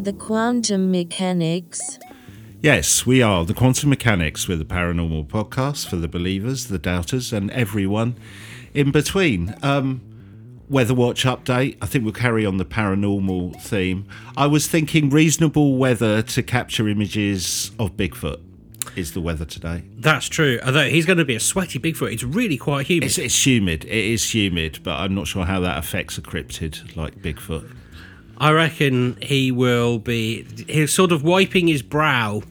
Are the quantum mechanics? Yes, we are the Quantum Mechanics. We're the paranormal podcast for the believers, the doubters, and everyone in between. Um, Weather Watch update. I think we'll carry on the paranormal theme. I was thinking reasonable weather to capture images of Bigfoot is the weather today. That's true. Although he's going to be a sweaty Bigfoot. It's really quite humid. It's, it's humid. It is humid, but I'm not sure how that affects a cryptid like Bigfoot. I reckon he will be. He's sort of wiping his brow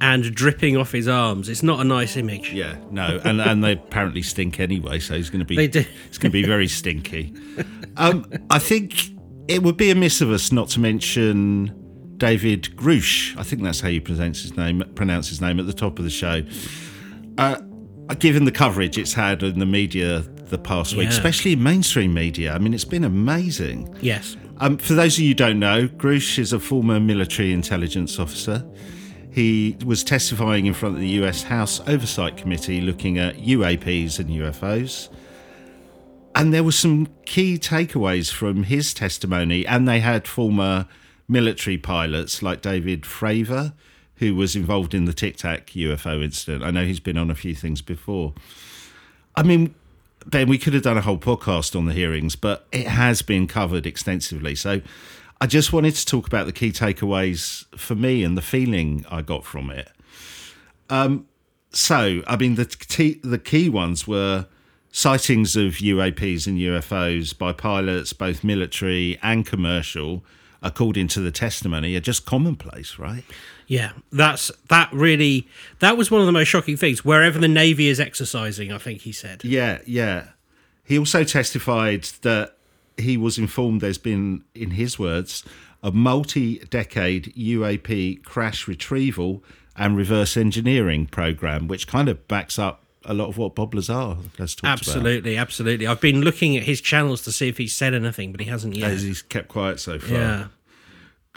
and dripping off his arms. It's not a nice image. Yeah, no, and and they apparently stink anyway, so he's going to be. They do. It's going to be very stinky. Um, I think it would be amiss of us not to mention David Grusch. I think that's how you pronounce his name. Pronounce his name at the top of the show. Uh, given the coverage it's had in the media the past week, Yeah. especially in mainstream media, I mean, it's been amazing. Yes. Um, for those of you who don't know, Grusch is a former military intelligence officer. He was testifying in front of the US House Oversight Committee looking at UAPs and UFOs. And there were some key takeaways from his testimony, and they had former military pilots like David Fravor, who was involved in the Tic Tac UFO incident. I know he's been on a few things before. I mean, Ben, we could have done a whole podcast on the hearings, but it has been covered extensively. So I just wanted to talk about the key takeaways for me and the feeling I got from it. Um, so, I mean, the key, the key ones were sightings of UAPs and UFOs by pilots, both military and commercial, according to the testimony, are just commonplace, right? Yeah. That's that really. That was one of the most shocking things. Wherever the navy is exercising, I think he said. Yeah, yeah. He also testified that he was informed there's been, in his words, a multi decade UAP crash retrieval and reverse engineering program, which kind of backs up a lot of what Bob Lazar has talked Absolutely, absolutely. I've been looking at his channels to see if he's said anything, but he hasn't yet. As he's kept quiet so far. Yeah.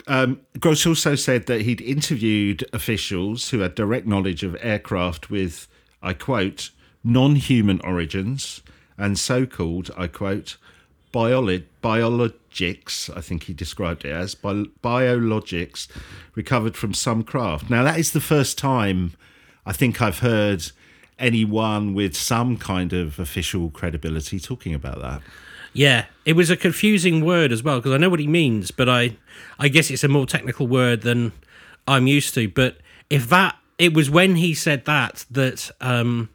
Um, Grusch also said that he'd interviewed officials who had direct knowledge of aircraft with, I quote, non human origins and so called, I quote, biolo- biologics, I think he described it as, bi- biologics recovered from some craft. Now, that is the first time I think I've heard anyone with some kind of official credibility talking about that. Yeah, it was a confusing word as well because I know what he means, but I, I guess it's a more technical word than I'm used to. But if that, it was when he said that that, um,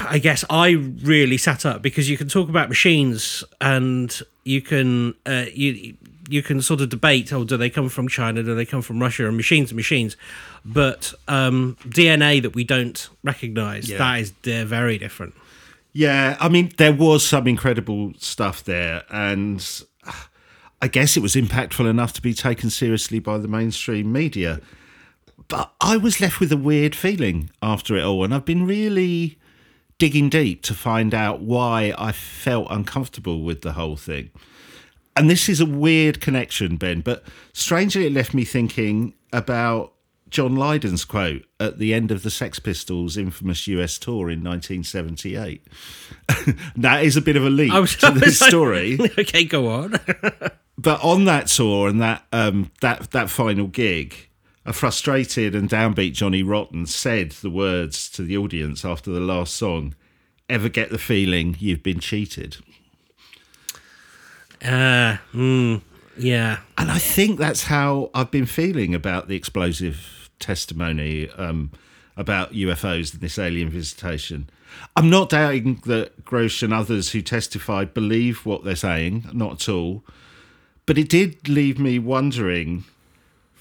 I guess I really sat up because you can talk about machines and you can, uh, you you can sort of debate, oh, do they come from China? Do they come from Russia? And machines are machines, but um, DNA that we don't recognize, Yeah. that is they're very different. Yeah, I mean, there was some incredible stuff there, and uh, I guess it was impactful enough to be taken seriously by the mainstream media. But I was left with a weird feeling after it all, and I've been really digging deep to find out why I felt uncomfortable with the whole thing. And this is a weird connection, Ben, but strangely, it left me thinking about John Lydon's quote at the end of the Sex Pistols' infamous US tour in 1978. that is a bit of a leap to was like- story, okay, go on. but on that tour and that um, that that final gig, a frustrated and downbeat Johnny Rotten said the words to the audience after the last song. Ever get the feeling you've been cheated? Uh, mm, yeah. And I think that's how I've been feeling about the explosive testimony um, about UFOs and this alien visitation. I'm not doubting that Grusch and others who testified believe what they're saying, not at all. But it did leave me wondering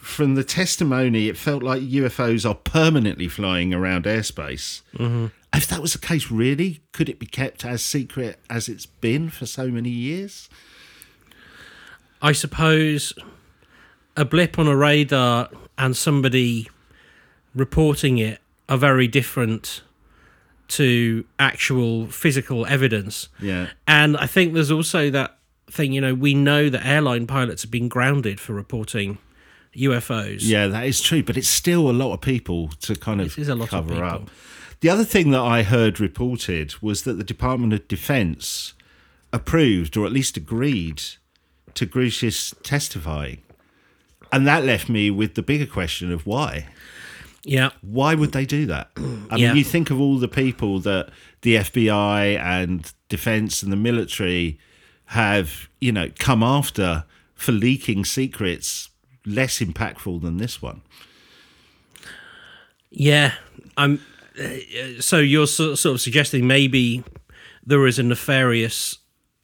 from the testimony, it felt like UFOs are permanently flying around airspace. If that was the case, really, could it be kept as secret as it's been for so many years? I suppose a blip on a radar and somebody reporting it are very different to actual physical evidence. Yeah. And I think there's also that thing, you know, we know that airline pilots have been grounded for reporting UFOs. Yeah, that is true, but it's still a lot of people to kind of It is a lot of cover people. up. The other thing that I heard reported was that the Department of Defense approved or at least agreed to Grusch's testifying. and that left me with the bigger question of why. Yeah. Why would they do that? I Yeah. mean, you think of all the people that the FBI and defense and the military have, you know, come after for leaking secrets less impactful than this one. Yeah, I'm. Uh, so you're sort of suggesting maybe there is a nefarious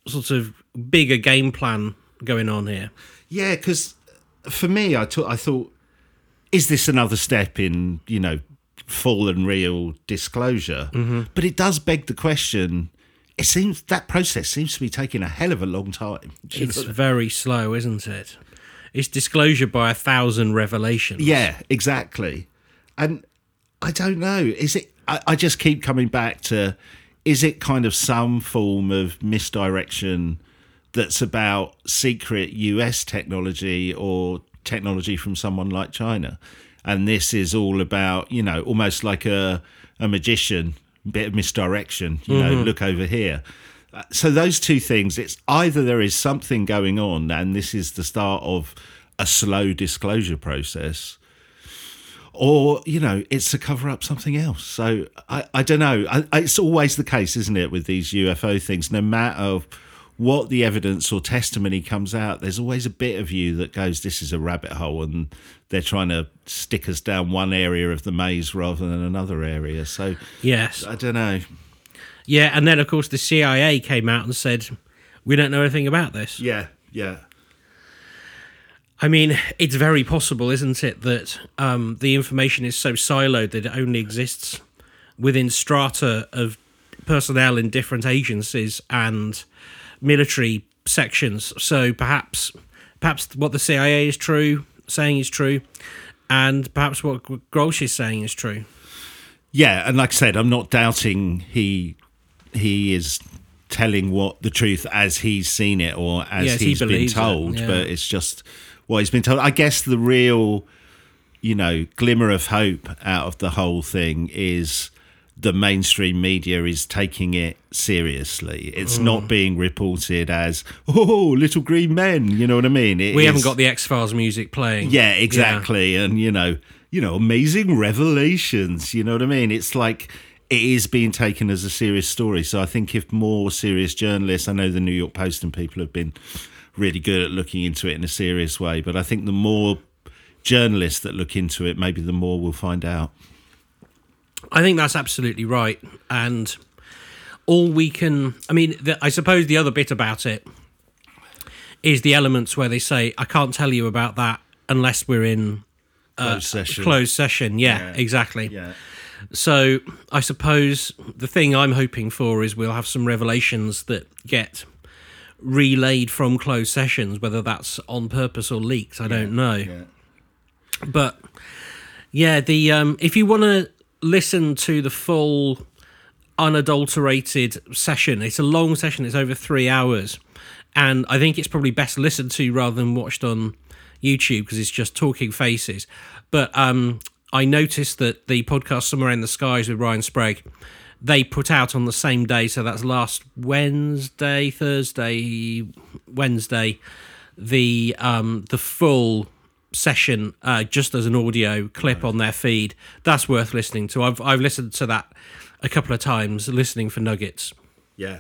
sort of bigger game plan going on here. Yeah, because for me, I took, I thought, is this another step in you know full and real disclosure? Mm-hmm. But it does beg the question. It seems that process seems to be taking a hell of a long time. It's know? very slow, isn't it? It's disclosure by a thousand revelations. Yeah, exactly. And I don't know. Is it? I, I just keep coming back to. Is it kind of some form of misdirection that's about secret US technology or technology from someone like China? And this is all about, you know, almost like a a magician, bit of misdirection. You know, mm-hmm. look over here. So those two things, it's either there is something going on, and this is the start of a slow disclosure process, or you know it's to cover up something else so i, I don't know I- it's always the case isn't it with these ufo things no matter what the evidence or testimony comes out there's always a bit of you that goes this is a rabbit hole and they're trying to stick us down one area of the maze rather than another area so Yes. i don't know Yeah, and then of course the CIA came out and said we don't know anything about this. yeah yeah I mean, it's very possible, isn't it, that um, the information is so siloed that it only exists within strata of personnel in different agencies and military sections. So perhaps, perhaps what the CIA is true, saying is true, and perhaps what Grusch is saying is true. Yeah, and like I said, I'm not doubting he he is telling what the truth as he's seen it or as Yes, he he's been believes it, told, yeah. but it's just what he's been told. I guess the real, you know, glimmer of hope out of the whole thing is the mainstream media is taking it seriously. It's Mm. not being reported as oh little green men. You know what I mean? It We haven't got the X Files music playing. yeah, exactly. And you know, you know, amazing revelations. You know what I mean? It's like it is being taken as a serious story. So I think if more serious journalists, I know the New York Post and people have been really good at looking into it in a serious way, but I think the more journalists that look into it, maybe the more we'll find out. I think that's absolutely right. And all we can, I mean, the, I suppose the other bit about it is the elements where they say, I can't tell you about that unless we're in Closed session. closed session. Yeah, Yeah. exactly. Yeah. So I suppose the thing I'm hoping for is we'll have some revelations that get relayed from closed sessions, whether that's on purpose or leaked. I don't know. But yeah, the um, if you want to listen to the full unadulterated session, it's a long session. It's over three hours, and I think it's probably best listened to rather than watched on YouTube because it's just talking faces. But um, I noticed that the podcast "Somewhere in the Skies" with Ryan Sprague. They put out on the same day, so that's last Wednesday, Thursday, Wednesday, the um, the full session uh, just as an audio clip on their feed. That's worth listening to. I've I've listened to that a couple of times, listening for nuggets. Yeah.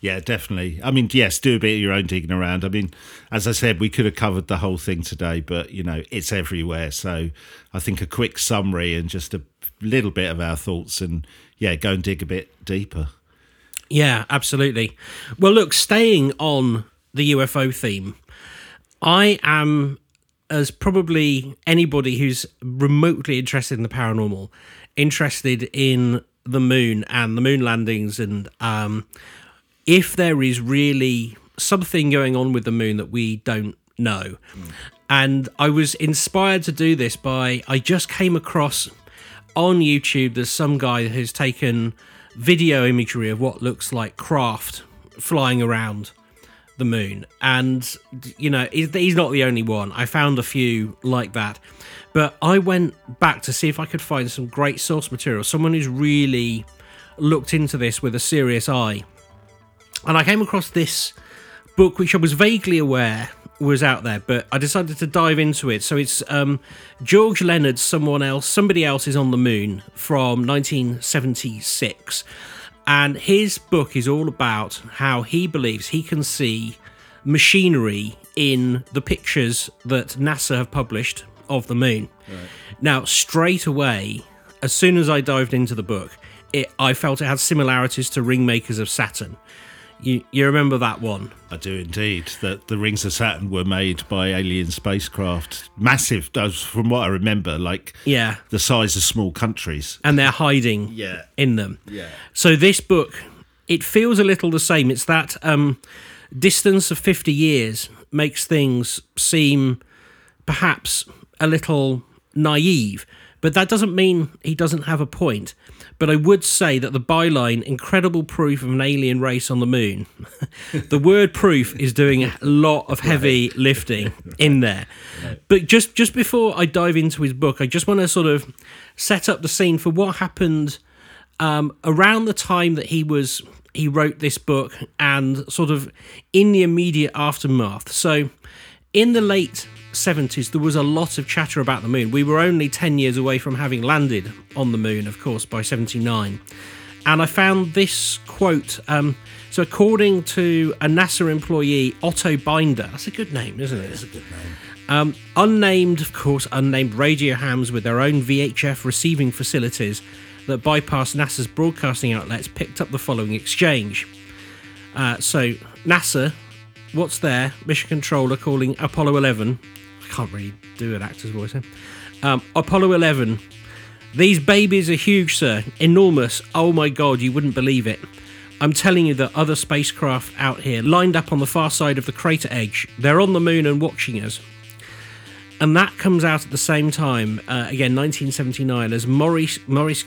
Yeah, definitely. I mean, yes, do a bit of your own digging around. I mean, as I said, we could have covered the whole thing today, but, you know, it's everywhere. So I think a quick summary and just a little bit of our thoughts and, yeah, go and dig a bit deeper. Yeah, absolutely. Well, look, staying on the UFO theme, I am, as probably anybody who's remotely interested in the paranormal, interested in the moon and the moon landings, and um, if there is really something going on with the moon that we don't know. And I was inspired to do this by, I just came across on YouTube, there's some guy who's taken video imagery of what looks like craft flying around the moon. And, you know, he's not the only one. I found a few like that. But I went back to see if I could find some great source material, someone who's really looked into this with a serious eye. And I came across this book, which I was vaguely aware was out there, but I decided to dive into it. So it's um, George Leonard, someone else, somebody else is on the moon from 1976, and his book is all about how he believes he can see machinery in the pictures that NASA have published of the moon. Now, straight away, as soon as I dived into the book, it, I felt it had similarities to Ringmakers of Saturn. You, you remember that one? I do indeed. That the rings of Saturn were made by alien spacecraft, massive. From what I remember, like Yeah. the size of small countries. And they're hiding Yeah. in them. Yeah. So this book, it feels a little the same. It's that um, distance of 50 years makes things seem perhaps a little naive, but that doesn't mean he doesn't have a point. But I would say that the byline, incredible proof of an alien race on the moon, the word proof is doing a lot of heavy lifting in there. But just just before I dive into his book, I just want to sort of set up the scene for what happened um, around the time that he was he wrote this book and sort of in the immediate aftermath. So in the late 70s there was a lot of chatter about the moon. We were only 10 years away from having landed on the moon, of course, by 79. And I found this quote. Um, so, according to a NASA employee, Otto Binder, that's a good name, isn't it? It's a good name. Um, unnamed, of course, unnamed radio hams with their own VHF receiving facilities that bypass NASA's broadcasting outlets picked up the following exchange. Uh, so, NASA, what's there? Mission controller calling Apollo 11. I can't really do an actor's voice here. Um, Apollo 11. These babies are huge, sir. Enormous. Oh my god, you wouldn't believe it. I'm telling you that other spacecraft out here, lined up on the far side of the crater edge, they're on the moon and watching us. And that comes out at the same time, uh, again, 1979, as Maurice, Maurice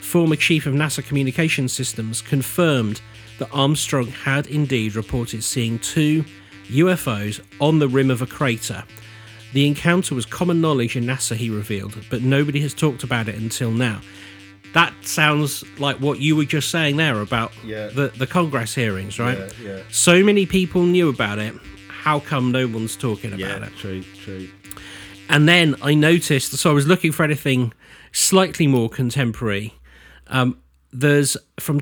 former chief of NASA Communications Systems, confirmed that Armstrong had indeed reported seeing two UFOs on the rim of a crater. The encounter was common knowledge in NASA, he revealed, but nobody has talked about it until now. That sounds like what you were just saying there about Yeah. the, the Congress hearings, right? Yeah, yeah. So many people knew about it. How come no one's talking about Yeah, it? true, true. And then I noticed, so I was looking for anything slightly more contemporary. Um, there's from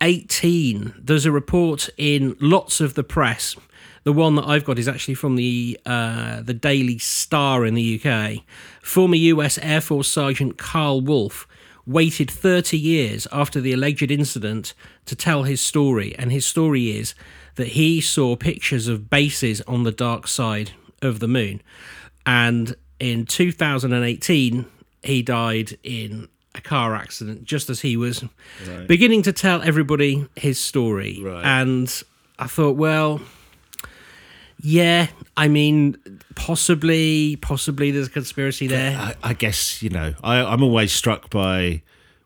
2018, there's a report in lots of the press. The one that I've got is actually from the uh, the Daily Star in the UK. Former US Air Force Sergeant Karl Wolfe waited 30 years after the alleged incident to tell his story, and his story is that he saw pictures of bases on the dark side of the moon. And in 2018, he died in a car accident just as he was beginning to tell everybody his story. Right. And I thought, well, yeah, I mean, possibly, possibly there's a conspiracy there. I, I guess you know I, I'm always struck by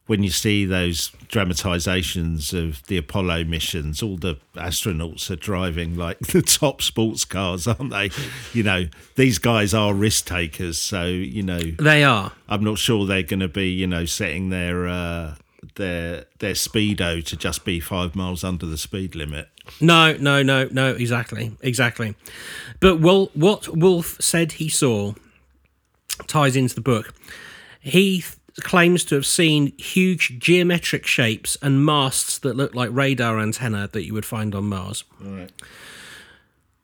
when you see those dramatizations of the Apollo missions. All the astronauts are driving like the top sports cars, aren't they? You know, these guys are risk takers, so you know They are. I'm not sure they're going to be you know setting their uh, their their speedo to just be five miles under the speed limit. No, no, no, no, exactly, exactly. But well, what Wolfe said he saw ties into the book. He claims to have seen huge geometric shapes and masts that look like radar antenna that you would find on Mars. Right.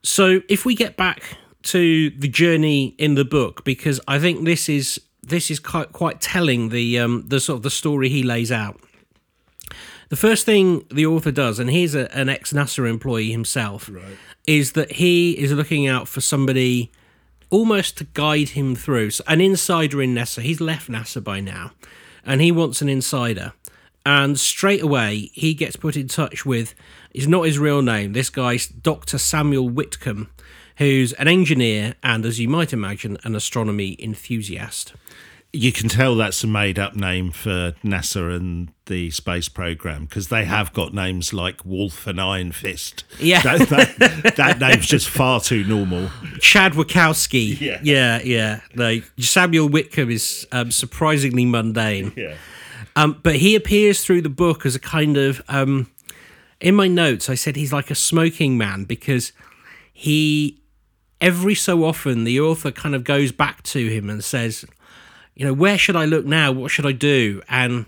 So if we get back to the journey in the book, because I think this is this is quite quite telling the um, the sort of the story he lays out. The first thing the author does, and he's a, an ex NASA employee himself, is that he is looking out for somebody almost to guide him through. So an insider in NASA. He's left NASA by now, and he wants an insider. And straight away, he gets put in touch with. it's not his real name. This guy's Dr. Samuel Whitcomb, who's an engineer and, as you might imagine, an astronomy enthusiast. You can tell that's a made up name for NASA and the space program because they have got names like Wolf and Iron Fist. Yeah. That, that, that name's just far too normal. Chad Wachowski. Yeah. yeah, yeah. No, Samuel Whitcomb is um, surprisingly mundane. Yeah. Um, but he appears through the book as a kind of. Um, in my notes, I said he's like a smoking man because he every so often the author kind of goes back to him and says, you know, where should I look now? What should I do? And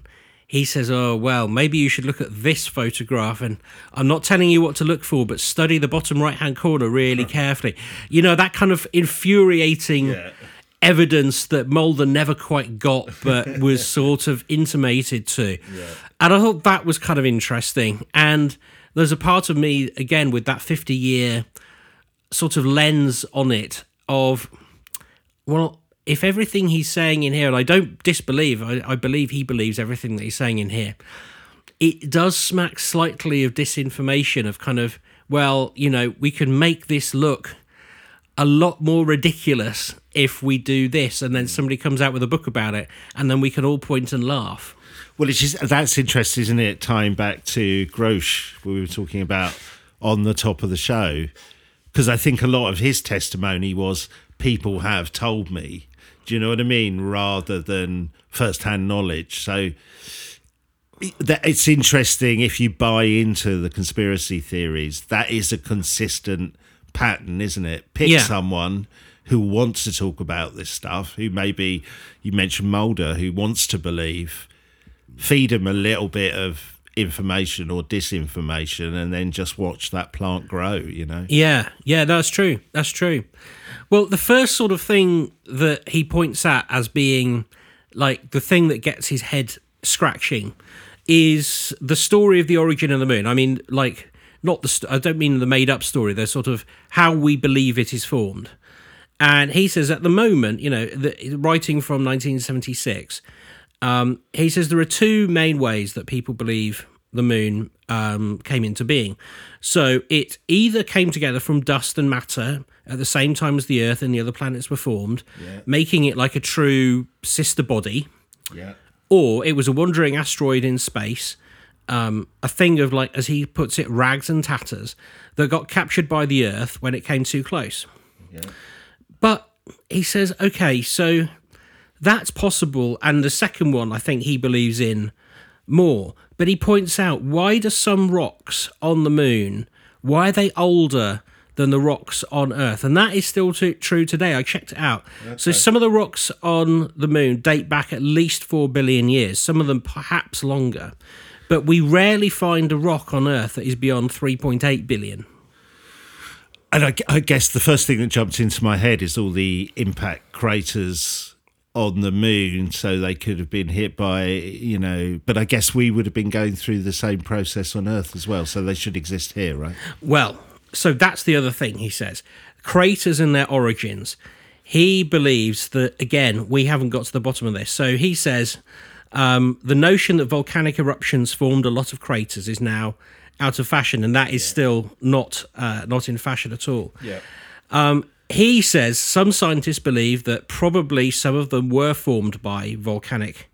he says, Oh, well, maybe you should look at this photograph. And I'm not telling you what to look for, but study the bottom right hand corner really carefully. You know, that kind of infuriating Yeah. evidence that Mulder never quite got, but was sort of intimated to. And I thought that was kind of interesting. And there's a part of me, again, with that 50 year sort of lens on it of, well, if everything he's saying in here, and I don't disbelieve, I, I believe he believes everything that he's saying in here, it does smack slightly of disinformation, of kind of, well, you know, we can make this look a lot more ridiculous if we do this, and then hmm. somebody comes out with a book about it, and then we can all point and laugh. Well, it's just that's interesting, isn't it? Tying back to Grusch, we were talking about on the top of the show, because I think a lot of his testimony was people have told me. Do you know what I mean? Rather than first-hand knowledge. So that it's interesting if you buy into the conspiracy theories. That is a consistent pattern, isn't it? Pick Yeah. someone who wants to talk about this stuff. Who maybe you mentioned Mulder, who wants to believe feed him a little bit of information or disinformation and then just watch that plant grow you know Yeah, yeah, that's true. That's true. Well, the first sort of thing that he points at as being like the thing that gets his head scratching is the story of the origin of the moon. I mean, like, not the, st- I don't mean the made up story, the sort of how we believe it is formed. And he says at the moment, you know, the, writing from 1976, um, he says there are two main ways that people believe the moon um, came into being. So it either came together from dust and matter at the same time as the Earth and the other planets were formed, making it like a true sister body, yeah or it was a wandering asteroid in space, um, a thing of like, as he puts it, rags and tatters that got captured by the Earth when it came too close. But he says, okay, so that's possible. And the second one, I think he believes in more. But he points out why do some rocks on the moon, why are they older than the rocks on Earth? And that is still t- true today. I checked it out. So some of the rocks on the moon date back at least 4 billion years, some of them perhaps longer. But we rarely find a rock on Earth that is beyond 3.8 billion. and I, I guess the first thing that jumps into my head is all the impact craters on the moon so they could have been hit by you know but i guess we would have been going through the same process on earth as well so they should exist here right Well, so that's the other thing he says. Craters and their origins. He believes that, again, we haven't got to the bottom of this. So he says um, the notion that volcanic eruptions formed a lot of craters is now out of fashion, and that is still not uh, not in fashion at all. yeah Um, he says some scientists believe that probably some of them were formed by volcanic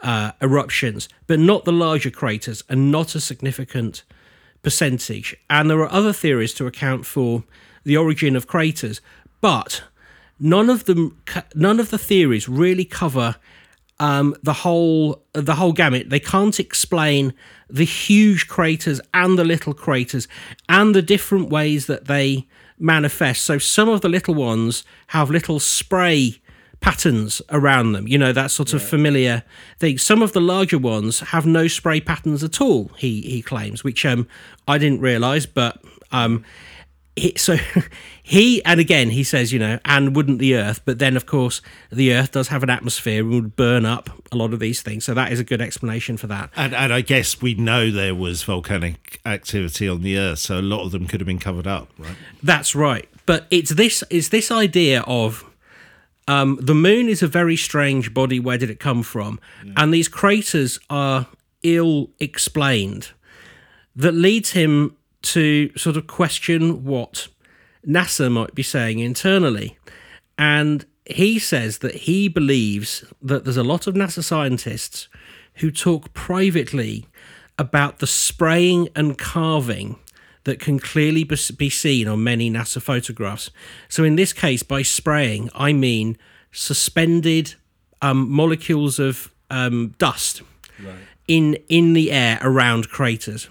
uh, eruptions, but not the larger craters and not a significant percentage. And there are other theories to account for the origin of craters, but none of them, none of the theories really cover um, the whole the whole gamut. They can't explain the huge craters and the little craters and the different ways that they manifest. So some of the little ones have little spray patterns around them. You know that sort of familiar thing. Some of the larger ones have no spray patterns at all. He he claims, which um I didn't realise, but um he, so he and again he says you know and wouldn't the earth but then of course the earth does have an atmosphere and would burn up a lot of these things. So that is a good explanation for that. And, and i guess we know there was volcanic activity on the earth so a lot of them could have been covered up right? That's right. But it's this it's this idea of um, the moon is a very strange body. Where did it come from? And these craters are ill explained that leads him to sort of question what NASA might be saying internally. And he says that he believes that there's a lot of NASA scientists who talk privately about the spraying and carving that can clearly be seen on many NASA photographs. So, in this case, by spraying, I mean suspended um, molecules of um, dust in in the air around craters,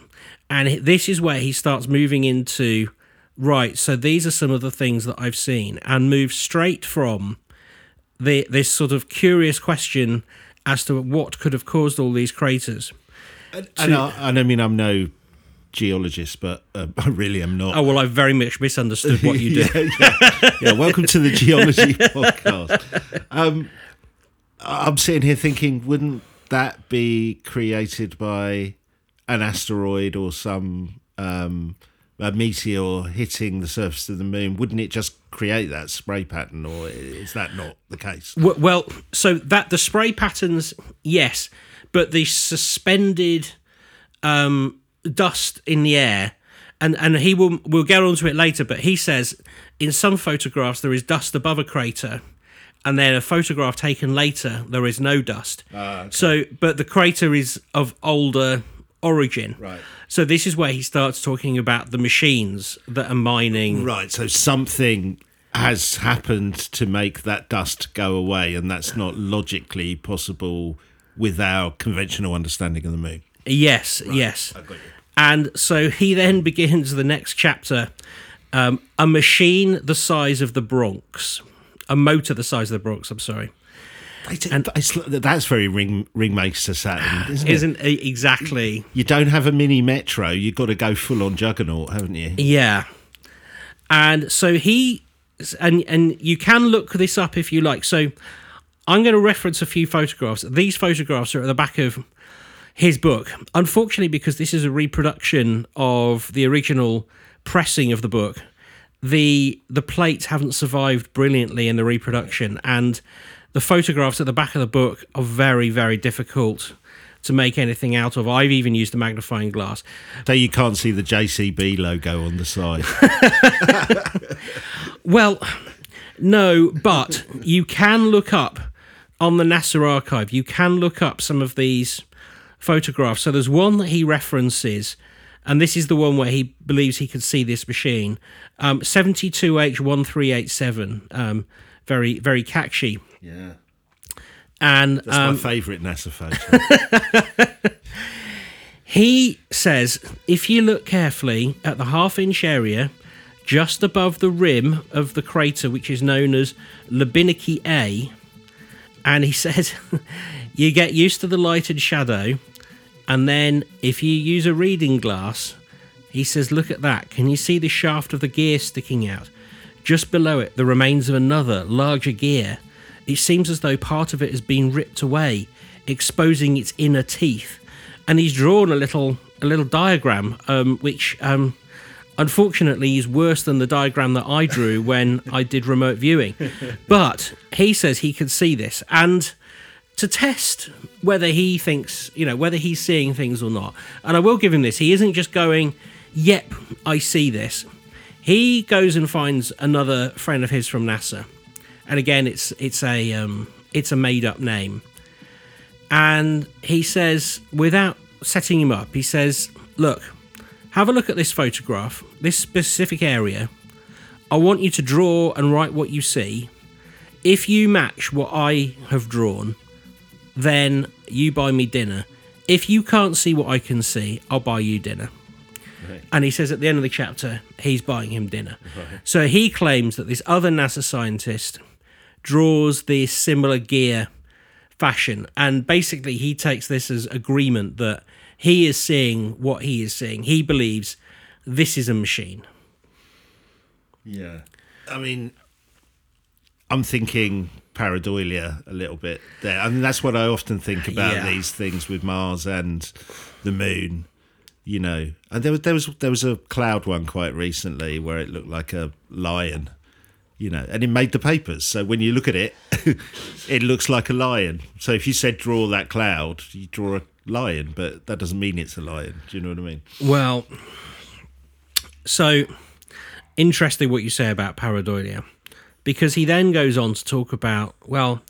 and this is where he starts moving into right, so these are some of the things that I've seen, and move straight from the this sort of curious question as to what could have caused all these craters. And, I, and I mean, I'm no geologist, but uh, I really am not. Oh well, I've very much misunderstood what you do. yeah, yeah. yeah, welcome to the geology podcast. Um, I'm sitting here thinking, wouldn't that be created by an asteroid or some um, a meteor hitting the surface of the moon? Wouldn't it just create that spray pattern, or is that not the case? Well, so that the spray patterns, yes, but the suspended um, dust in the air, and and he will we'll get onto it later. But he says in some photographs there is dust above a crater, and then a photograph taken later there is no dust. So, but the crater is of older origin. Right. So this is where he starts talking about the machines that are mining. Right. So something has happened to make that dust go away, and that's not logically possible with our conventional understanding of the moon. Yes, yes. got you. And so he then begins the next chapter um, a machine the size of the Bronx, a motor the size of the Bronx, I'm sorry. And that's very ring ringmaster Saturn, ah, isn't it? Isn't e- exactly. You don't have a mini metro. You've got to go full on juggernaut, haven't you? Yeah. And so he and and you can look this up if you like. So I'm going to reference a few photographs. These photographs are at the back of his book. Unfortunately, because this is a reproduction of the original pressing of the book, the the plates haven't survived brilliantly in the reproduction, and the photographs at the back of the book are very very difficult to make anything out of. I've even used a magnifying glass. So you can't see the JCB logo on the side. Well, no, but you can look up on the NASA archive, you can look up some of these photographs. So there's one that he references, and this is the one where he believes he could see this machine. Um, 72H1387, um, very, very catchy. Yeah. And That's um, my favourite NASA photo. He says if you look carefully at the half inch area just above the rim of the crater, which is known as Lubiniezky A, and he says you get used to the light and shadow, and then if you use a reading glass, he says, Look at that. Can you see the shaft of the gear sticking out? Just below it, the remains of another, larger gear. It seems as though part of it has been ripped away, exposing its inner teeth. And he's drawn a little a little diagram, um, which um, unfortunately is worse than the diagram that I drew when I did remote viewing. But he says he can see this, and to test whether he thinks, you know, whether he's seeing things or not. And I will give him this: he isn't just going, "Yep, I see this." He goes and finds another friend of his from NASA, and again, it's it's a um, it's a made up name. And he says, without setting him up, he says, "Look, have a look at this photograph, this specific area. I want you to draw and write what you see. If you match what I have drawn, then you buy me dinner. If you can't see what I can see, I'll buy you dinner. And he says at the end of the chapter, he's buying him dinner. So he claims that this other NASA scientist draws the similar gear fashion. And basically, he takes this as agreement that he is seeing what he is seeing. He believes this is a machine. Yeah. I mean, I'm thinking pareidolia a little bit there. I mean, that's what I often think about Yeah. these things with Mars and the Moon. You know, and there was there was there was a cloud one quite recently where it looked like a lion. You know, and it made the papers. So when you look at it, it looks like a lion. So if you said draw that cloud, you draw a lion, but that doesn't mean it's a lion. Do you know what I mean? Well, so interesting what you say about pareidolia, because he then goes on to talk about well,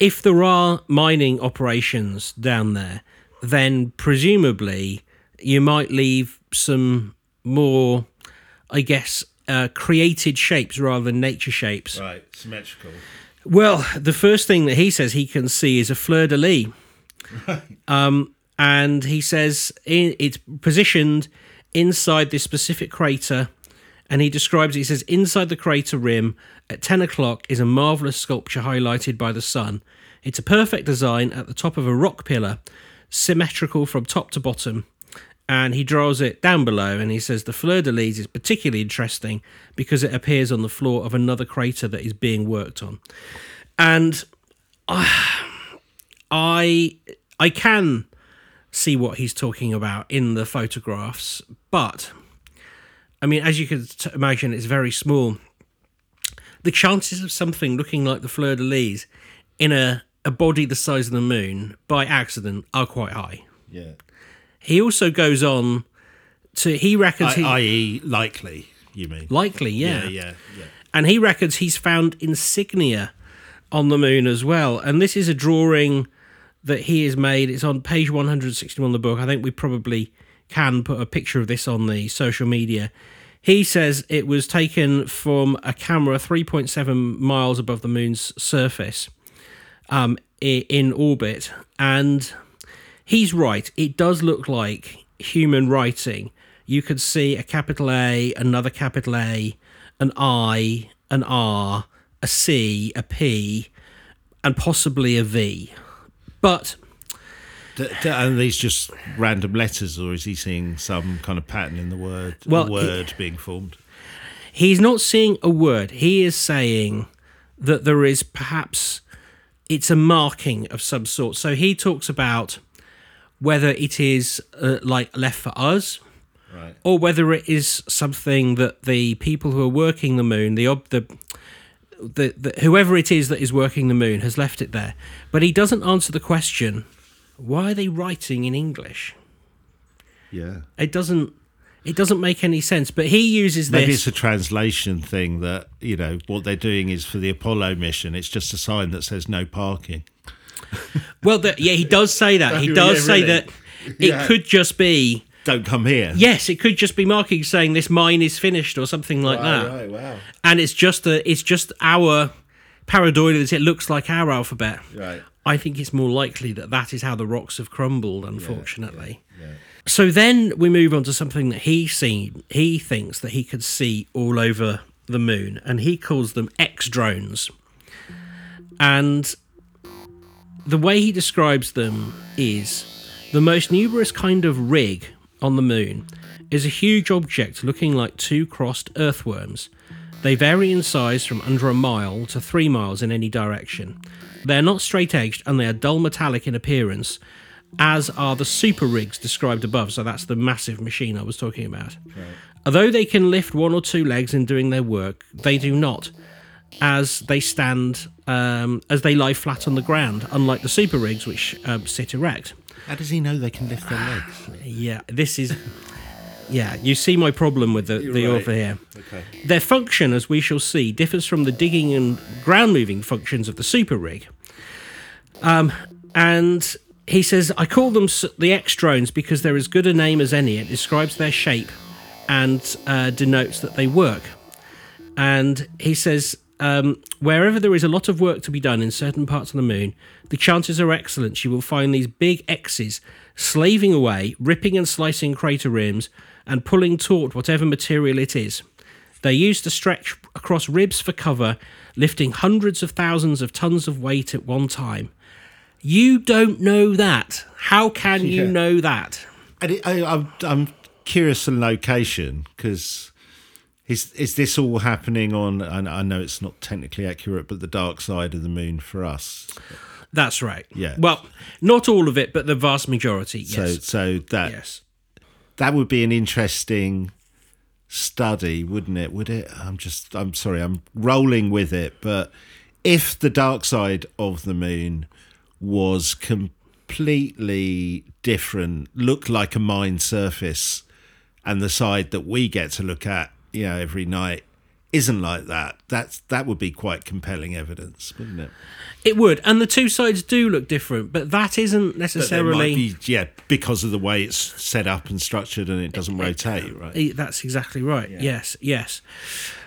if there are mining operations down there, then presumably you might leave some more, I guess, uh, created shapes rather than nature shapes. Right, symmetrical. Well, the first thing that he says he can see is a fleur de lis. Um, and he says in, it's positioned inside this specific crater And he describes it, he says, Inside the crater rim at 10 o'clock is a marvellous sculpture highlighted by the sun. It's a perfect design at the top of a rock pillar, symmetrical from top to bottom. And he draws it down below and he says the fleur de lis is particularly interesting because it appears on the floor of another crater that is being worked on. And ah, I I can see what he's talking about in the photographs, but I mean, as you can t- imagine, it's very small. The chances of something looking like the fleur de lis in a, a body the size of the moon by accident are quite high. Yeah. He also goes on to he reckons he, I.e., likely, you mean? likely, yeah. yeah, yeah, yeah. and he reckons he's found insignia on the moon as well. And this is a drawing that he has made. It's on page 161 of the book. I think we probably can put a picture of this on the social media. He says it was taken from a camera 3.7 miles above the moon's surface um, in orbit. And he's right. It does look like human writing. You could see a capital A, another capital A, an I, an R, a C, a P, and possibly a V. But D- d- are these just random letters, or is he seeing some kind of pattern in the word? Well, a he- word being formed. he's not seeing a word. He is saying that there is perhaps it's a marking of some sort. So he talks about whether it is uh, like left for us Right. or whether it is something that the people who are working the moon, the ob- the, the, the whoever it is that is working the moon has left it there. But he doesn't answer the question: Why are they writing in English? Yeah. It doesn't. It doesn't make any sense. But he uses Maybe this. it's a translation thing that, you know, what they're doing is for the Apollo mission. It's just a sign that says no parking. Well, the, yeah, he does say that. He does yeah, say really? that it Yeah. could just be. Don't come here. Yes, it could just be marking saying this mine is finished or something like that. wow. And it's just a, it's just our pareidolia that it looks like our alphabet. Right. I think it's more likely that that is how the rocks have crumbled. Unfortunately. So then we move on to something that he seen. He thinks that he could see all over the moon, and he calls them X drones. And the way he describes them is the most numerous kind of rig on the moon is a huge object looking like two crossed earthworms. They vary in size from under a mile to three miles in any direction. They are not straight edged and they are dull metallic in appearance, as are the super rigs described above. So that's the massive machine I was talking about. Although they can lift one or two legs in doing their work, they do not, as they stand, um, as they lie flat on the ground, unlike the super rigs which um, sit erect. How does he know they can lift their legs? Yeah, this is. Yeah, you see my problem with the, the right. author here. Okay. Their function, as we shall see, differs from the digging and ground moving functions of the super rig. Um, and he says, I call them the X drones because they're as good a name as any. It describes their shape and uh, denotes that they work. And he says, um, wherever there is a lot of work to be done in certain parts of the moon, the chances are excellent you will find these big X's slaving away, ripping and slicing crater rims, and pulling taut whatever material it is. They're used to stretch across ribs for cover, lifting hundreds of thousands of tons of weight at one time. You don't know that. How can you know that? And it, I, I'm, I'm curious on location because is is this all happening on? And I know it's not technically accurate, but the dark side of the moon for us. That's right. Yeah. Well, not all of it, but the vast majority. So so that yes. that would be an interesting study, wouldn't it? Would it? I'm just I'm sorry, I'm rolling with it, but if the dark side of the moon was completely different, looked like a mine surface, and the side that we get to look at, you know, every night isn't like that. That's that would be quite compelling evidence, wouldn't it? It would, and the two sides do look different, but that isn't necessarily. might be, yeah, because of the way it's set up and structured, and it doesn't rotate, right? Eh, That's exactly right. Yes, yes.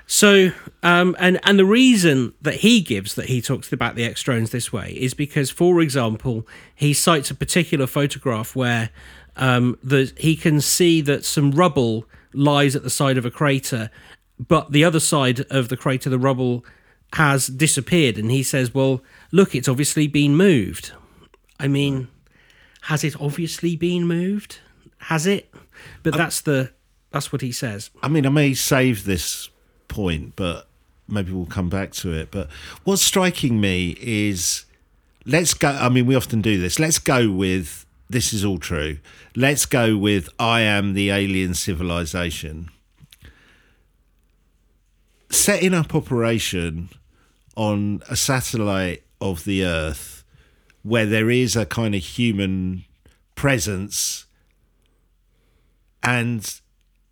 So, um, and and the reason that he gives that he talks about the X drones this way is because, for example, he cites a particular photograph where um, the he can see that some rubble lies at the side of a crater, but the other side of the crater, the rubble, has disappeared. And he says, "Well, look, it's obviously been moved." I mean, has it obviously been moved? Has it? But that's the that's what he says. I mean, I may save this point, but maybe we'll come back to it. But what's striking me is let's go. I mean, we often do this. Let's go with this is all true. Let's go with I am the alien civilization. Setting up operation on a satellite of the Earth where there is a kind of human presence and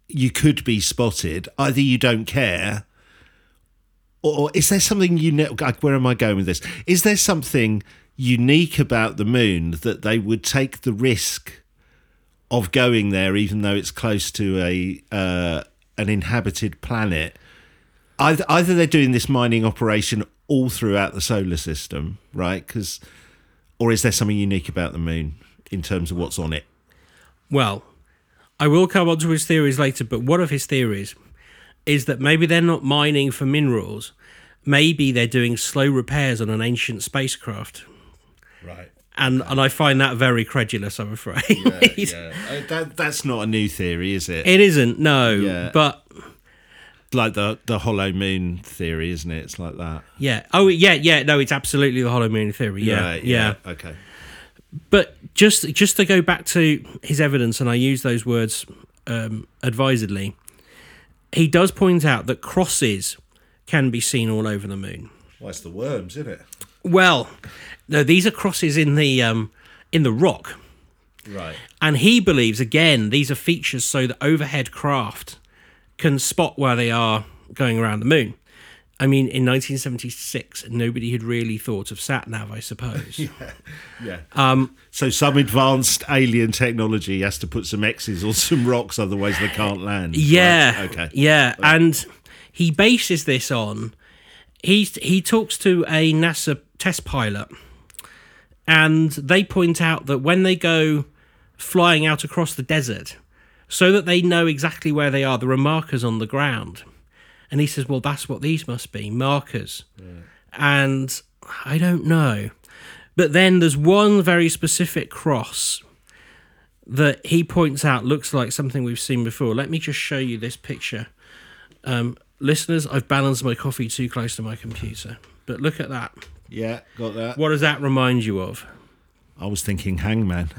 you could be spotted. Either you don't care, or is there something unique? Where am I going with this? Is there something unique about the moon that they would take the risk of going there, even though it's close to a uh, an inhabited planet? Either, either they're doing this mining operation all throughout the solar system, right? Because, or is there something unique about the moon in terms of what's on it? Well, I will come on to his theories later, but one of his theories is that maybe they're not mining for minerals. Maybe they're doing slow repairs on an ancient spacecraft. Right. And and I find that very credulous, I'm afraid. yeah. Uh, that, that's not a new theory, is it? It isn't, no. Yeah. But like the the hollow moon theory, isn't it? It's like that. yeah. Oh yeah, yeah, no, it's absolutely the hollow moon theory. Yeah. Right, yeah. Okay. But just just to go back to his evidence, and I use those words um, advisedly, he does point out that crosses can be seen all over the moon. Well, it's the worms, isn't it? Well, no, these are crosses in the um, in the rock, Right. and he believes again these are features so that overhead craft can spot where they are going around the moon. I mean, in 1976, nobody had really thought of sat nav, I suppose. Yeah. Um. So some advanced alien technology has to put some X's on some rocks, otherwise they can't land. Yeah. Right, Okay. Yeah, and he bases this on he he talks to a NASA test pilot, and they point out that when they go flying out across the desert, so that they know exactly where they are, there are markers on the ground. And he says, "Well, that's what these must be markers." And I don't know, but then there's one very specific cross that he points out looks like something we've seen before. Let me just show you this picture. Um, listeners, I've balanced my coffee too close to my computer. But look at that. Yeah. Got that. What does that remind you of? I was thinking Hangman.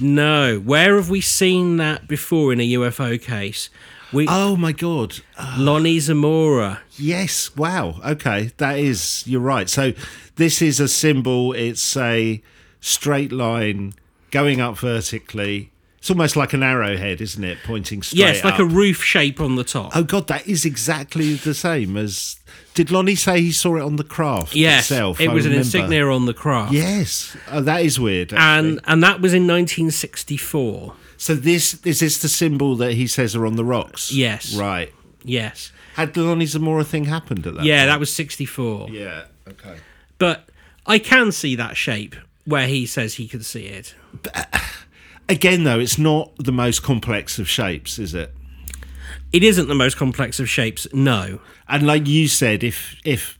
No. Where have we seen that before in a UFO case? We Oh my god. Lonnie Zamora. Yes. Wow. Okay. That is. You're right. So this is a symbol. It's a straight line going up vertically. It's almost like an arrowhead, isn't it? Pointing straight Yes, like up. a roof shape on the top. Oh God, that is exactly the same as. Did Lonnie say he saw it on the craft yes, itself? it was an insignia on the craft. Yes, oh, that is weird. actually. And and that was in 1964. so this is this the symbol that he says are on the rocks? Yes. Right. Yes. Had the Lonnie Zamora thing happened at that? Yeah, point? that was 64. Yeah. Okay. But I can see that shape where he says he can see it. Uh, Again, though, it's not the most complex of shapes, is it? It isn't the most complex of shapes, no. And like you said, if if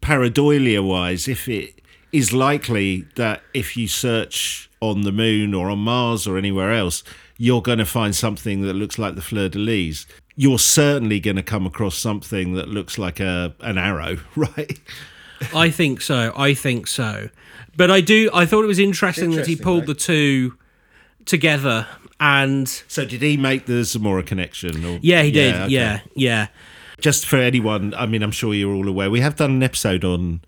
pareidolia wise, if it is likely that if you search on the moon or on Mars or anywhere else, you're going to find something that looks like the fleur de lis. You're certainly going to come across something that looks like a an arrow, right? I think so. I think so. But I do. I thought it was interesting, that he pulled right? the two together, and So did he make the Zamora connection? Or? yeah, he did. okay. Yeah, yeah. Just for anyone, I mean, I'm sure you're all aware, we have done an episode on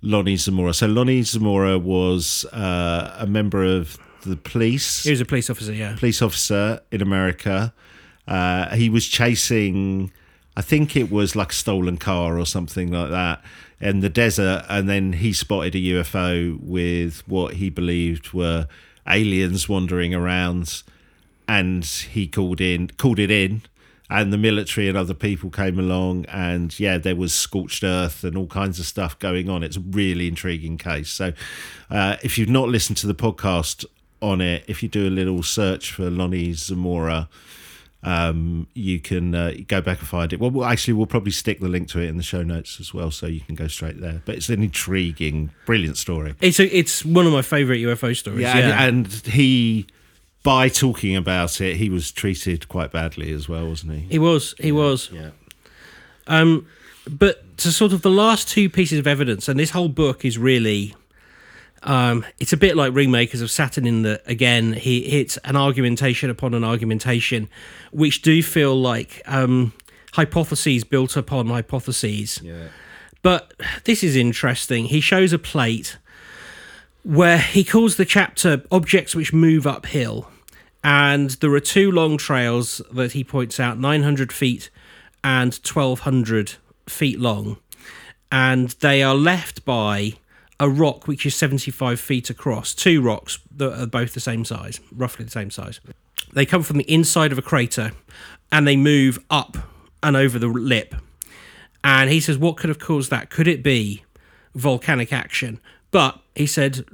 Lonnie Zamora. So Lonnie Zamora was uh, a member of the police. He was a police officer. Yeah. police officer in America. Uh, he was chasing, I think it was like a stolen car or something like that, in the desert, and then he spotted a UFO with what he believed were aliens wandering around, and he called in, called it in. And the military and other people came along, and yeah, there was scorched earth and all kinds of stuff going on. It's a really intriguing case. So, uh, if you've not listened to the podcast on it, if you do a little search for Lonnie Zamora, um, you can uh, go back and find it. Well, we'll- actually, we'll probably stick the link to it in the show notes as well, so you can go straight there. But it's an intriguing, brilliant story. It's a, it's one of my favorite UFO stories. Yeah, Yeah, And, and he, by talking about it, he was treated quite badly as well, wasn't he? he was. He was. Yeah. Um, but to sort of the last two pieces of evidence, and this whole book is really, um, it's a bit like Ringmakers of Saturn in that again he hits an argumentation upon an argumentation, which do feel like um, hypotheses built upon hypotheses. Yeah. But this is interesting. He shows a plate where he calls the chapter Objects Which Move Uphill. And there are two long trails that he points out 900 feet and 1200 feet long. And they are left by a rock which is 75 feet across, two rocks that are both the same size, roughly the same size. They come from the inside of a crater and they move up and over the lip. And he says, What could have caused that? Could it be volcanic action? But he said,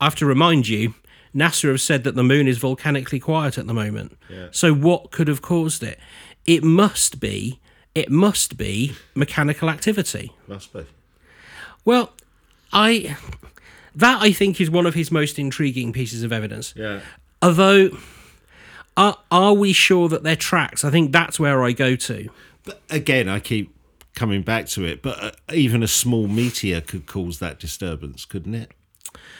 I have to remind you, NASA have said that the moon is volcanically quiet at the moment. So what could have caused it? It must be, it must be mechanical activity. Must be. Well, I that I think is one of his most intriguing pieces of evidence. Yeah. Although, are are we sure that they're tracks? I think that's where I go to. But again, I keep coming back to it. But uh, even a small meteor could cause that disturbance, couldn't it?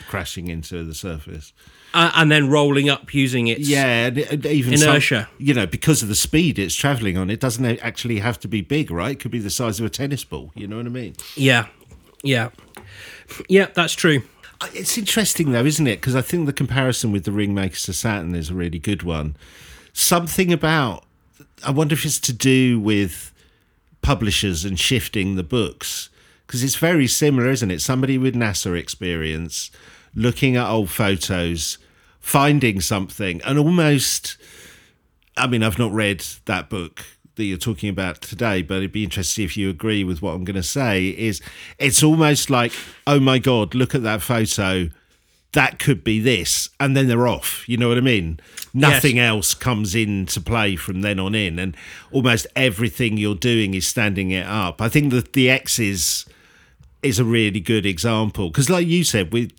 Crashing into the surface. Uh, and then rolling up using its Yeah, even some- Inertia. you know, because of the speed it's traveling on, it doesn't actually have to be big, right? It could be the size of a tennis ball. You know what I mean? yeah, yeah, yeah. That's true. It's interesting though, isn't it? Because I think the comparison with the Ringmakers to Saturn is a really good one. Something about, I wonder if it's to do with publishers and shifting the books. Because it's very similar, isn't it? Somebody with NASA experience looking at old photos, finding something, and almost. I mean, I've not read that book that you're talking about today, but it'd be interesting if you agree with what I'm going to say. Is it's almost like, oh my god, look at that photo. That could be this, and then they're off. You know what I mean? Nothing else comes into play from then on in, and almost everything you're doing is standing it up. I think that the X's is a really good example because like you said we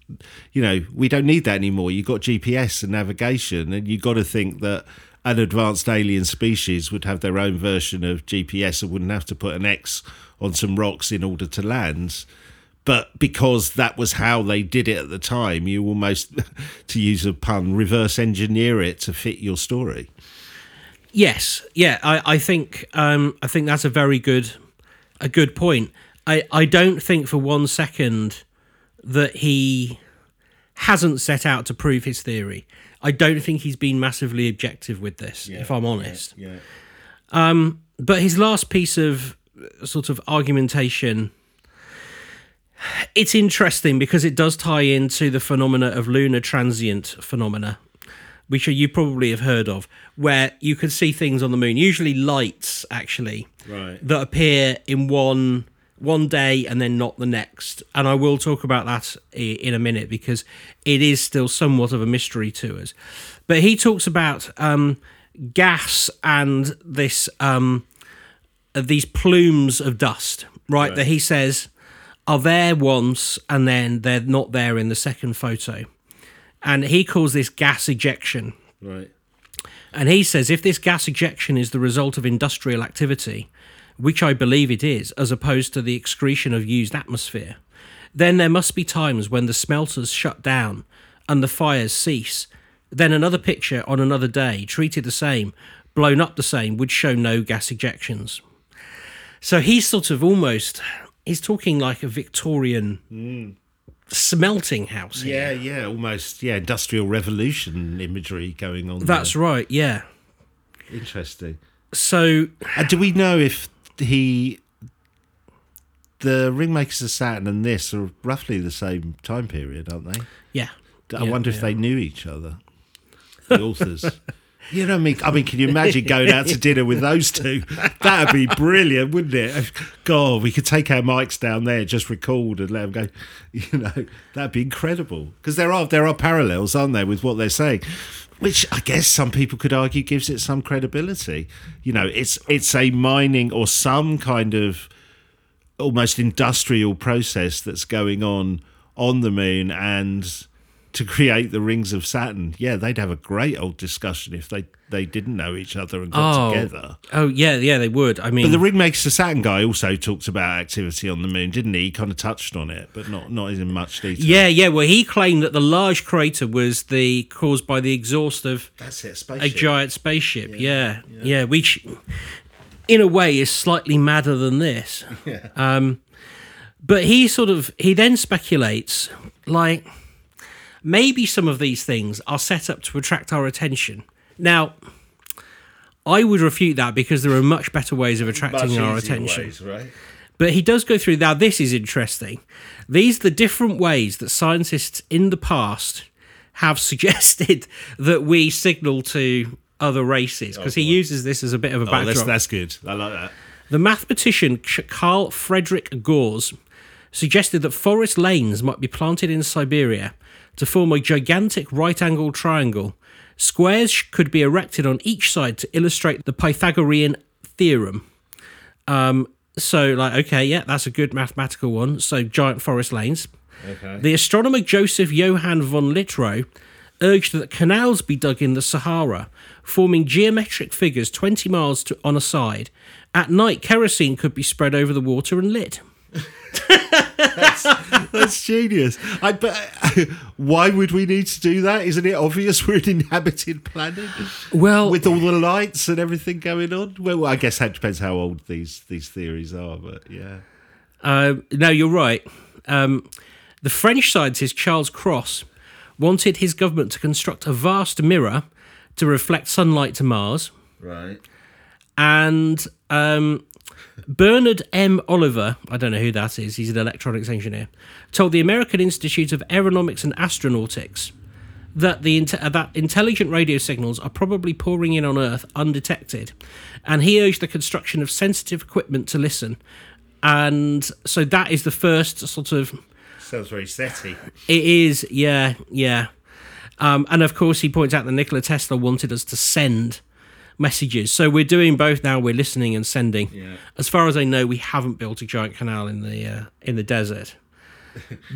you know we don't need that anymore you've got gps and navigation and you've got to think that an advanced alien species would have their own version of gps and wouldn't have to put an x on some rocks in order to land but because that was how they did it at the time you almost to use a pun reverse engineer it to fit your story Yes, yeah. I, I think um, I think that's a very good a good point. I, I don't think for one second that he hasn't set out to prove his theory. I don't think he's been massively objective with this, if I'm honest. yeah Yeah. But his last piece of uh, sort of argumentation, it's interesting because it does tie into the phenomena of lunar transient phenomena, which you probably have heard of, where you can see things on the moon, usually lights actually, Right. that appear in one one day and then not the next. And I will talk about that in a minute because it is still somewhat of a mystery to us. But he talks about um, gas and this um, uh, these plumes of dust, right, That he says are there once and then they're not there in the second photo. And he calls this gas ejection. right And he says if this gas ejection is the result of industrial activity, which I believe it is, as opposed to the excretion of used atmosphere, then there must be times when the smelters shut down and the fires cease. Then another picture on another day, treated the same, blown up the same, would show no gas ejections. So he's sort of almost he's talking like a Victorian hmm. smelting house. here. yeah yeah almost yeah industrial revolution imagery going on That's right, yeah. interesting So And do we know if he, the Ringmakers of Saturn and this are roughly the same time period, aren't they? yeah. I Yeah, wonder if yeah. they knew each other, the authors. You know what I mean? I mean, can you imagine going out to dinner with those two? That'd be brilliant, wouldn't it? God, we could take our mics down there, just record and let them go. You know, that'd be incredible. Because there are there are parallels, aren't there, with what they're saying? Which I guess some people could argue gives it some credibility. You know, it's it's a mining or some kind of almost industrial process that's going on on the moon and to create the rings of Saturn. Yeah, they'd have a great old discussion if they they didn't know each other and got Oh. together. Oh yeah, yeah, they would. I mean, But the Ringmaker Saturn guy also talked about activity on the moon, didn't he? He kind of touched on it, but not not in much detail. yeah, yeah. Well, he claimed that the large crater was the caused by the exhaust of that's it. a Spaceship. giant spaceship. Yeah, yeah. which, in a way, is slightly madder than this. Um, but he sort of he then speculates like maybe some of these things are set up to attract our attention. Now, I would refute that because there are much better ways of attracting Much our attention. ways, right? But he does go through now. This is interesting. These are the different ways that scientists in the past have suggested that we signal to other races oh, because he uses this as a bit of a Oh, backdrop. that's, that's good. I like that. The mathematician Carl Friedrich Gauss suggested that forest lanes might be planted in Siberia to form a gigantic right angled triangle. Squares could be erected on each side to illustrate the Pythagorean theorem. Um, so, like, okay, yeah, that's a good mathematical one. So, giant forest lanes. Okay. The astronomer Joseph Johann von Littrow urged that canals be dug in the Sahara, forming geometric figures 20 miles to, on a side. At night, kerosene could be spread over the water and lit. That's genius. I, but why would we need to do that? Isn't it obvious we're an inhabited planet Well, with all the lights and everything going on? Well, I guess that depends how old these these theories are, but yeah. uh, no, you're right. Um, the French scientist Charles Cros wanted his government to construct a vast mirror to reflect sunlight to Mars. Right. and um, Bernard M. Oliver, I don't know who that is, he's an electronics engineer, told the American Institute of Aeronautics and Astronautics that the uh, that intelligent radio signals are probably pouring in on Earth undetected, and he urged the construction of sensitive equipment to listen. And so that is the first sort of Sounds very SETI. it is, yeah, yeah. Um, and of course, he points out that Nikola Tesla wanted us to send messages. So we're doing both now. We're listening and sending. Yeah. As far as I know, we haven't built a giant canal in the uh, in the desert.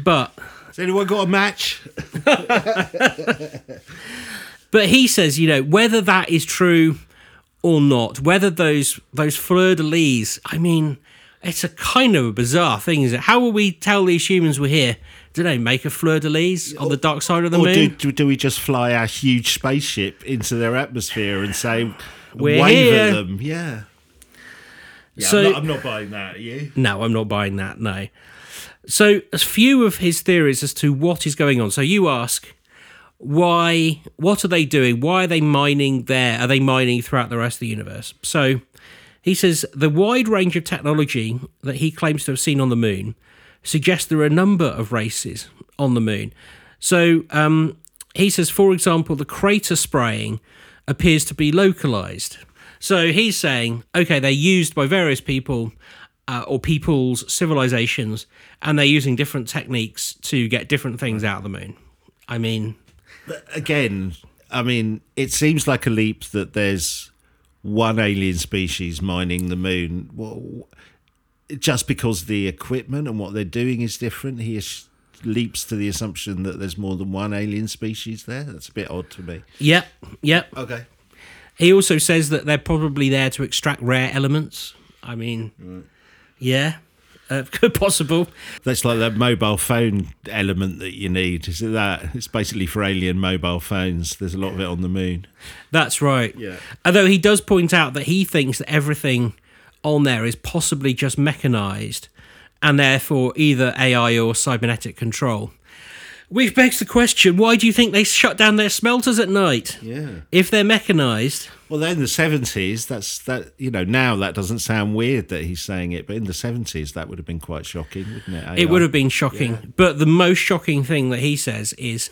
But Has anyone got a match? but he says, you know, whether that is true or not, whether those those fleur de lis. I mean, it's a kind of a bizarre thing, is it? How will we tell these humans we're here? Do they make a fleur de lis on the dark side of the Or moon? do, do, we just fly our huge spaceship into their atmosphere and say, We're wave here. at them? Yeah. Yeah, So- I'm, not, I'm not buying that. Are you? No, I'm not buying that. No. So, a few of his theories as to what is going on. So, you ask, why? What are they doing? Why are they mining there? Are they mining throughout the rest of the universe? So, he says the wide range of technology that he claims to have seen on the moon suggests there are a number of races on the moon. So, um, he says, for example, the crater spraying appears to be localized. So he's saying, okay, they're used by various people uh, or people's civilizations, and they're using different techniques to get different things out of the moon. I mean, Again, I mean, it seems like a leap that there's one alien species mining the moon. Well, just because the equipment and what they're doing is different, he is- leaps to the assumption that there's more than one alien species there. That's a bit odd to me. yep, yep. Okay. He also says that they're probably there to extract rare elements. I mean, yeah, uh, possible. That's like that mobile phone element that you need. Is it that? It's basically for alien mobile phones. There's a lot of it on the moon. That's right. Yeah. Although he does point out that he thinks that everything on there is possibly just mechanized and therefore either AI or cybernetic control. Which begs the question why do you think they shut down their smelters at night? Yeah. If they're mechanized. Well, then the seventies. That's that. You know, now that doesn't sound weird that he's saying it, but in the seventies, that would have been quite shocking, wouldn't it? It would have been shocking. But the most shocking thing that he says is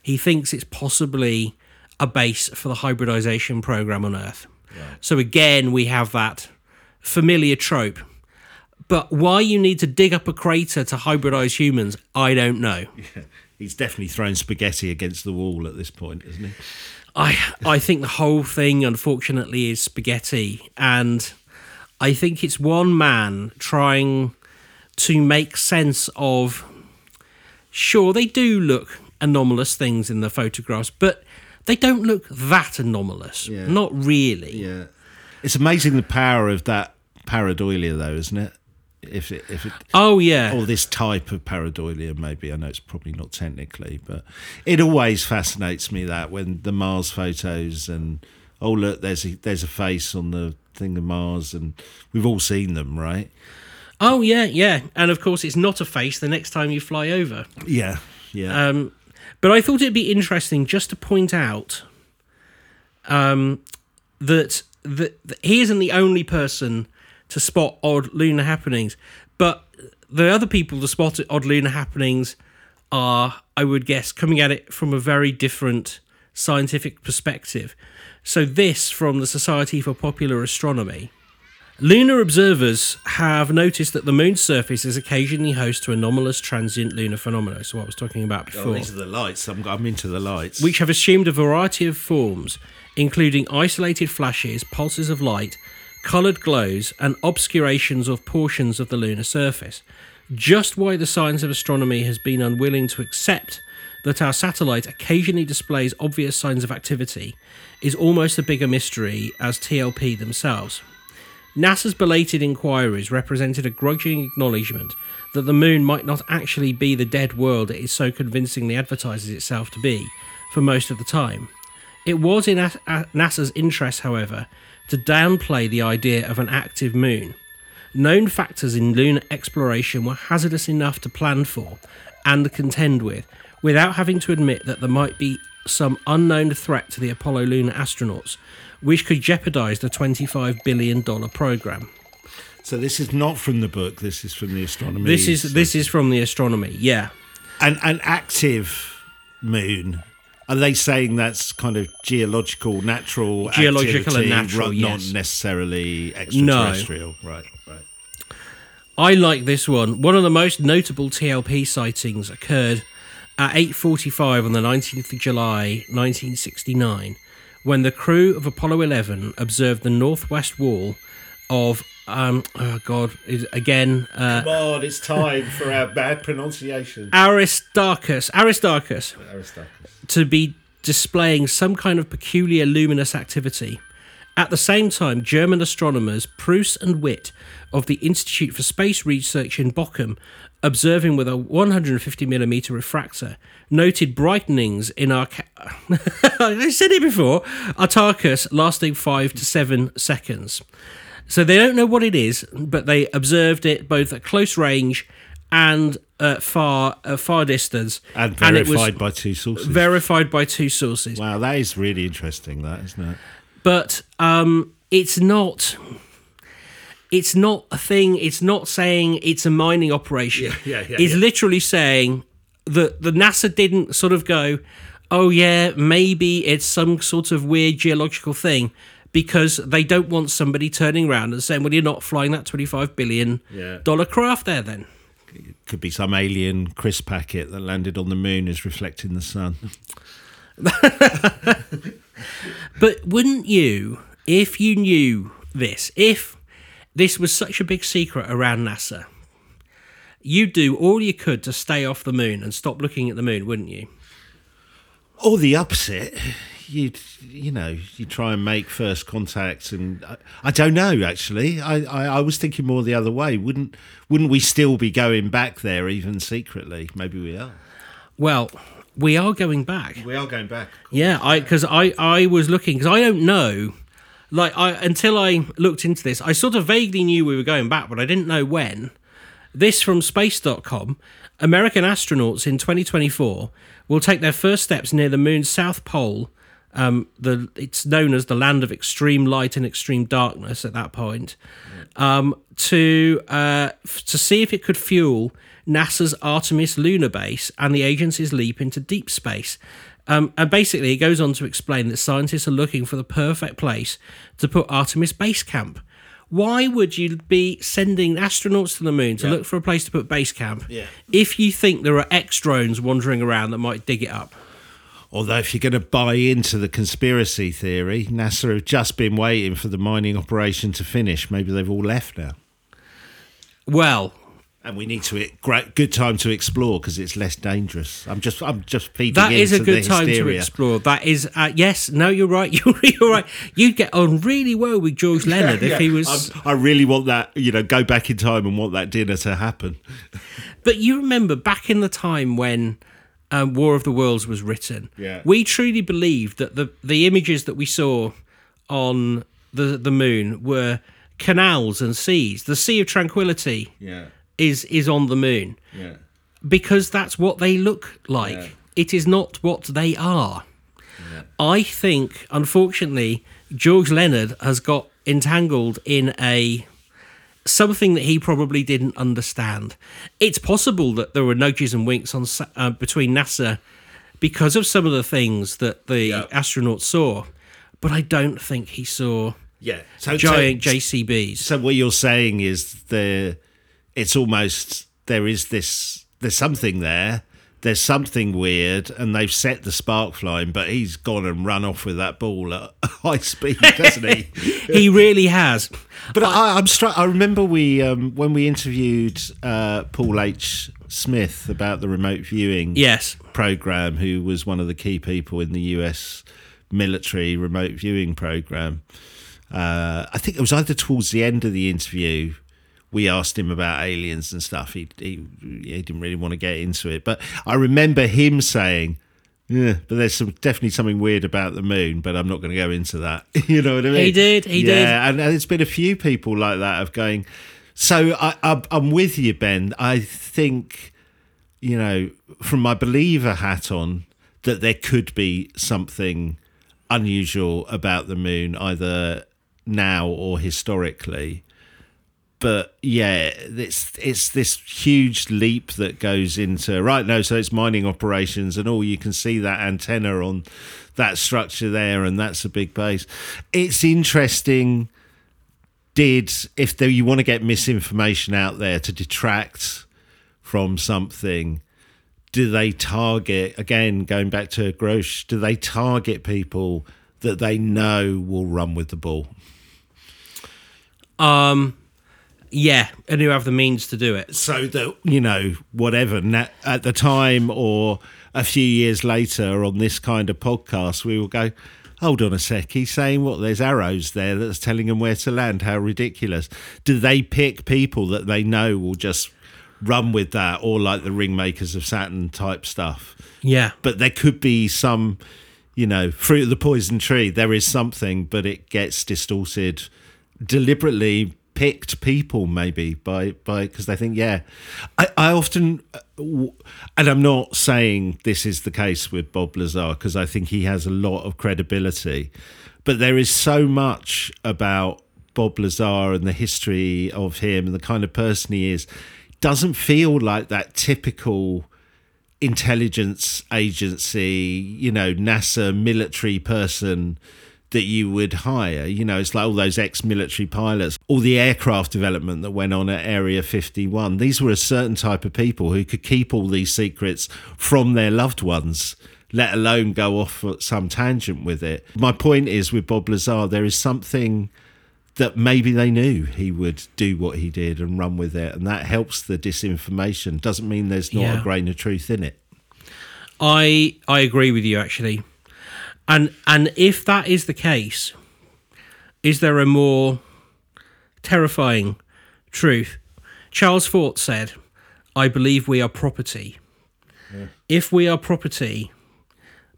he thinks it's possibly a base for the hybridization program on Earth. So again, we have that familiar trope. But why you need to dig up a crater to hybridize humans, I don't know. He's definitely thrown spaghetti against the wall at this point, isn't he? I I think the whole thing, unfortunately, is spaghetti, and I think it's one man trying to make sense of. Sure, they do look anomalous things in the photographs, but they don't look that anomalous. Yeah. Not really. Yeah, it's amazing the power of that pareidolia, though, isn't it? If it, if it, Oh yeah. or this type of pareidolia, maybe I know it's probably not technically, but it always fascinates me that when the Mars photos and oh look, there's a there's a face on the thing of Mars, and we've all seen them, right? Oh yeah, yeah. And of course, it's not a face the next time you fly over. Yeah, yeah, Um, but I thought it'd be interesting just to point out um, that, that, that he isn't the only person to spot odd lunar happenings, but the other people to spot odd lunar happenings are, I would guess, coming at it from a very different scientific perspective. So, this from the Society for Popular Astronomy. Lunar observers have noticed that the moon's surface is occasionally host to anomalous transient lunar phenomena. So, what I was talking about before Oh, these are the lights. I'm, I'm into the lights. which have assumed a variety of forms, including isolated flashes, pulses of light, coloured glows, and obscurations of portions of the lunar surface. Just why the science of astronomy has been unwilling to accept that our satellite occasionally displays obvious signs of activity is almost a bigger mystery as TLP themselves. NASA's belated inquiries represented a grudging acknowledgement that the moon might not actually be the dead world it so convincingly advertises itself to be for most of the time. It was in NASA's interest, however, to downplay the idea of an active moon. Known factors in lunar exploration were hazardous enough to plan for and contend with, without having to admit that there might be some unknown threat to the Apollo lunar astronauts, which could jeopardize the $25 billion program. so this is not from the book. This is from the astronomy. This is this is from the astronomy, yeah. an an active moon. Are they saying that's kind of geological, natural, Geological and activity, natural, ru- yes. not necessarily extraterrestrial? Right, right. I like this one. One of the most notable TLP sightings occurred at 8:45 on the 19th of July, 1969, when the crew of Apollo 11 observed the northwest wall of um oh god, again uh Come on, it's time for our bad pronunciation. Aristarchus, Aristarchus Aristarchus. To be displaying some kind of peculiar luminous activity. At the same time, German astronomers Pruss and Witt of the Institute for Space Research in Bochum, observing with a 150mm refractor, noted brightenings in our. I said it before. Artarchus lasting five to seven seconds. So they don't know what it is, but they observed it both at close range and at far uh, far distance, And it was verified by two sources. verified by two sources. wow, that is really interesting, that, isn't it? But um, it's not. It's not a thing. It's not saying it's a mining operation. Yeah, yeah, yeah, It's yeah. literally saying that the NASA didn't sort of go, oh yeah, maybe it's some sort of weird geological thing, because they don't want somebody turning around and saying, well, you're not flying that twenty-five billion Yeah. dollar craft there then. Could be some alien crisp packet that landed on the moon is reflecting the sun. But wouldn't you, if you knew this, if this was such a big secret around NASA, you'd do all you could to stay off the moon and stop looking at the moon, wouldn't you? Or the opposite. You'd, you know, you try and make first contact, and I, I don't know. Actually, I, I, I was thinking more the other way. Wouldn't, wouldn't we still be going back there, even secretly? Maybe we are. Well, we are going back. We are going back. Yeah, I because I I was looking because I don't know, like I until I looked into this, I sort of vaguely knew we were going back, but I didn't know when. This from space.com. American astronauts in 2024 will take their first steps near the moon's south pole. Um, the it's known as the land of extreme light and extreme darkness at that point. Um, to uh, f- to see if it could fuel NASA's Artemis lunar base and the agency's leap into deep space. Um, and basically, it goes on to explain that scientists are looking for the perfect place to put Artemis Base Camp. Why would you be sending astronauts to the moon to look for a place to put base camp Yeah. if you think there are X drones wandering around that might dig it up? Although, if you're going to buy into the conspiracy theory, NASA have just been waiting for the mining operation to finish. Maybe they've all left now. Well, and we need to it great good time to explore because it's less dangerous. I'm just I'm just feeding. That is a good time to explore. That is uh, yes. No, you're right. You're, you're right. You'd get on really well with George Leonard if he was. I'm- I really want that. You know, go back in time and want that dinner to happen. But you remember back in the time when um, War of the Worlds was written, Yeah. we truly believed that the the images that we saw on the the moon were canals and seas. The Sea of Tranquility Yeah, is is on the moon yeah. because that's what they look like. Yeah. It is not what they are. I think, unfortunately, George Leonard has got entangled in a something that he probably didn't understand. It's possible that there were nudges and winks on uh, between NASA because of some of the things that the Yeah. astronauts saw, but I don't think he saw Yeah. So giant so, JCBs. so what you're saying is the it's almost there is this there's something there. There's something weird, and they've set the spark flying, but he's gone and run off with that ball at high speed, doesn't he? he really has. But I, I'm struck. I remember we um, when we interviewed uh, Paul H. Smith about the remote viewing Yes. program, who was one of the key people in the US military remote viewing program. Uh, I think it was either towards the end of the interview. We asked him about aliens and stuff. He, he he didn't really want to get into it, but I remember him saying, "Yeah, but there's some definitely something weird about the moon, but I'm not going to go into that." you know what I mean? He did, he yeah, did. and, and there's been a few people like that of going. So I, I, I'm with you, Ben. I think you know, from my believer hat on, that there could be something unusual about the moon, either now or historically. But yeah, it's it's this huge leap that goes into right now. So it's mining operations, and all you can see that antenna on that structure there, and that's a big base. It's interesting. Did if there, you want to get misinformation out there to detract from something, do they target again going back to Grusch? Do they target people that they know will run with the ball? Um, yeah, and who have the means to do it. So that you know whatever na- at the time or a few years later on this kind of podcast, we will go. Hold on a sec. He's saying what? There's arrows there that's telling them where to land. How ridiculous! Do they pick people that they know will just run with that, or like the ringmakers of Saturn type stuff? Yeah. but there could be some, you know, fruit of the poison tree. There is something, but it gets distorted, deliberately picked people maybe by by because they think yeah. I I often, uh, and I'm not saying this is the case with Bob Lazar because I think he has a lot of credibility, but there is so much about Bob Lazar and the history of him and the kind of person he is. Doesn't feel like that typical intelligence agency, you know, NASA military person that you would hire. You know, it's like all those ex military pilots, all the aircraft development that went on at Area 51. These were a certain type of people who could keep all these secrets from their loved ones. Let alone go off at some tangent with it. My point is with Bob Lazar, there is something that maybe they knew he would do what he did and run with it, and that helps the disinformation. Doesn't mean there's not Yeah. a grain of truth in it. I I agree with you actually. And and if that is the case, is there a more terrifying truth? Charles Fort said, I believe we are property. If we are property,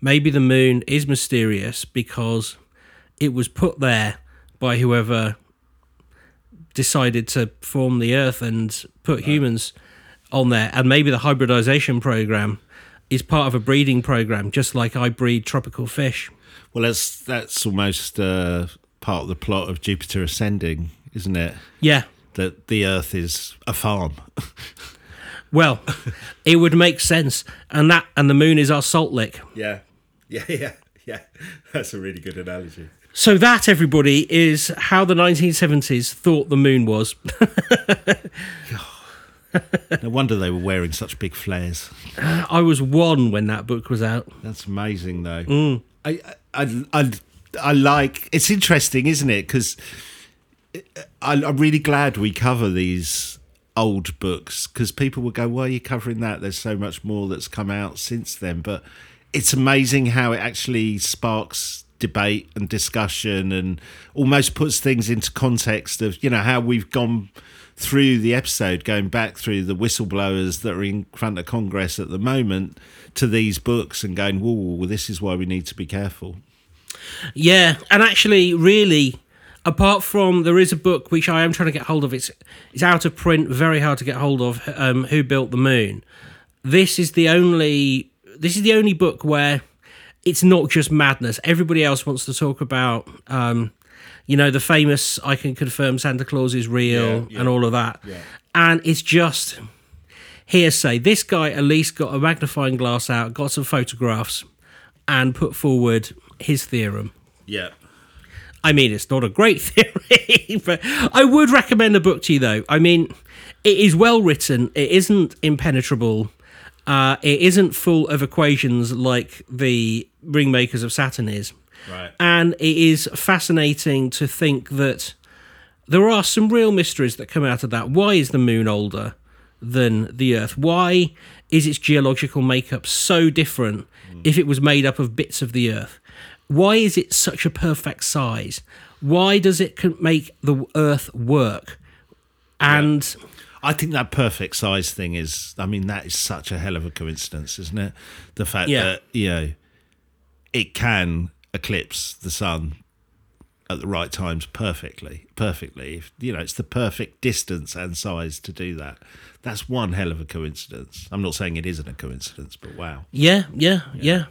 maybe the moon is mysterious because it was put there by whoever decided to form the earth and put humans on there and maybe the hybridization program is part of a breeding program just like i breed tropical fish Well, that's that's almost uh, part of the plot of Jupiter Ascending, isn't it? yeah That the Earth is a farm. well it would make sense and that and the moon is our salt lick yeah, yeah, yeah, yeah. That's a really good analogy. so that everybody is how the 1970s thought the moon was no wonder they were wearing such big flares. I was one when that book was out. That's amazing, though. Mm. I, I, I, I like. It's interesting, isn't it? Because uh, I'm really glad we cover these old books because people would go, "Why are you covering that?" There's so much more that's come out since then. But it's amazing how it actually sparks debate and discussion and almost puts things into context of you know how we've gone through the episode going back through the whistleblowers that are in front of congress at the moment to these books and going whoa well, this is why we need to be careful Yeah, and actually, really, apart from there is a book which I am trying to get hold of. It's it's out of print, very hard to get hold of. Um, Who built the moon? This is the only this is the only book where it's not just madness. Everybody else wants to talk about, um, you know, the famous "I can confirm Santa Claus is real" Yeah, yeah. and all of that, Yeah. and it's just hearsay. This guy at least got a magnifying glass out, got some photographs, and put forward his theorem. yeah I mean, it's not a great theory, but I would recommend the book to you, though. I mean, it is well written, it isn't impenetrable, uh, it isn't full of equations like the Ringmakers of Saturn is. Right And it is fascinating to think that there are some real mysteries that come out of that. Why is the moon older than the Earth? Why is its geological makeup so different mm. if it was made up of bits of the Earth? Why is it such a perfect size? Why does it make the Earth work? And I think that perfect size thing is, I mean, that is such a hell of a coincidence, isn't it? The fact Yeah. that, you know, it can eclipse the sun at the right times perfectly. Perfectly. If, you know, it's the perfect distance and size to do that. That's one hell of a coincidence. I'm not saying it isn't a coincidence, but wow. yeah, yeah, yeah.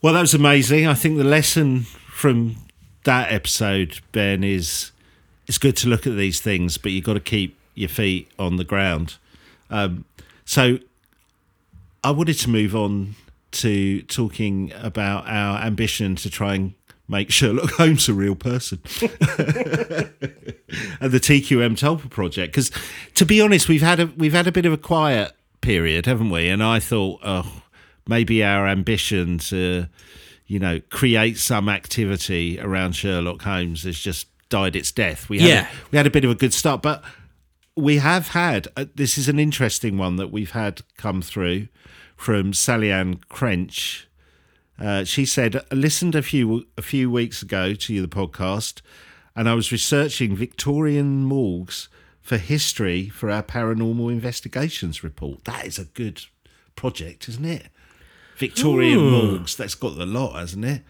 Well, that was amazing. I think the lesson from that episode, Ben, is it's good to look at these things, but you've got to keep your feet on the ground. Um, so I wanted to move on to talking about our ambition to try and make Sherlock Holmes a real person and the TQM Tulpa project. Because to be honest, we've had a we've had a bit of a quiet period, haven't we? And I thought, oh, maybe our ambition to, you know, create some activity around Sherlock Holmes has just died its death. We had Yeah. a, we had a bit of a good start, but we have had uh, this is an interesting one that we've had come through from Sally Ann Crench. Uh, she said, "I listened a few a few weeks ago to the podcast, and I was researching Victorian morgues for history for our paranormal investigations report. That is a good project, isn't it? Victorian morgues. That's got the lot, hasn't it?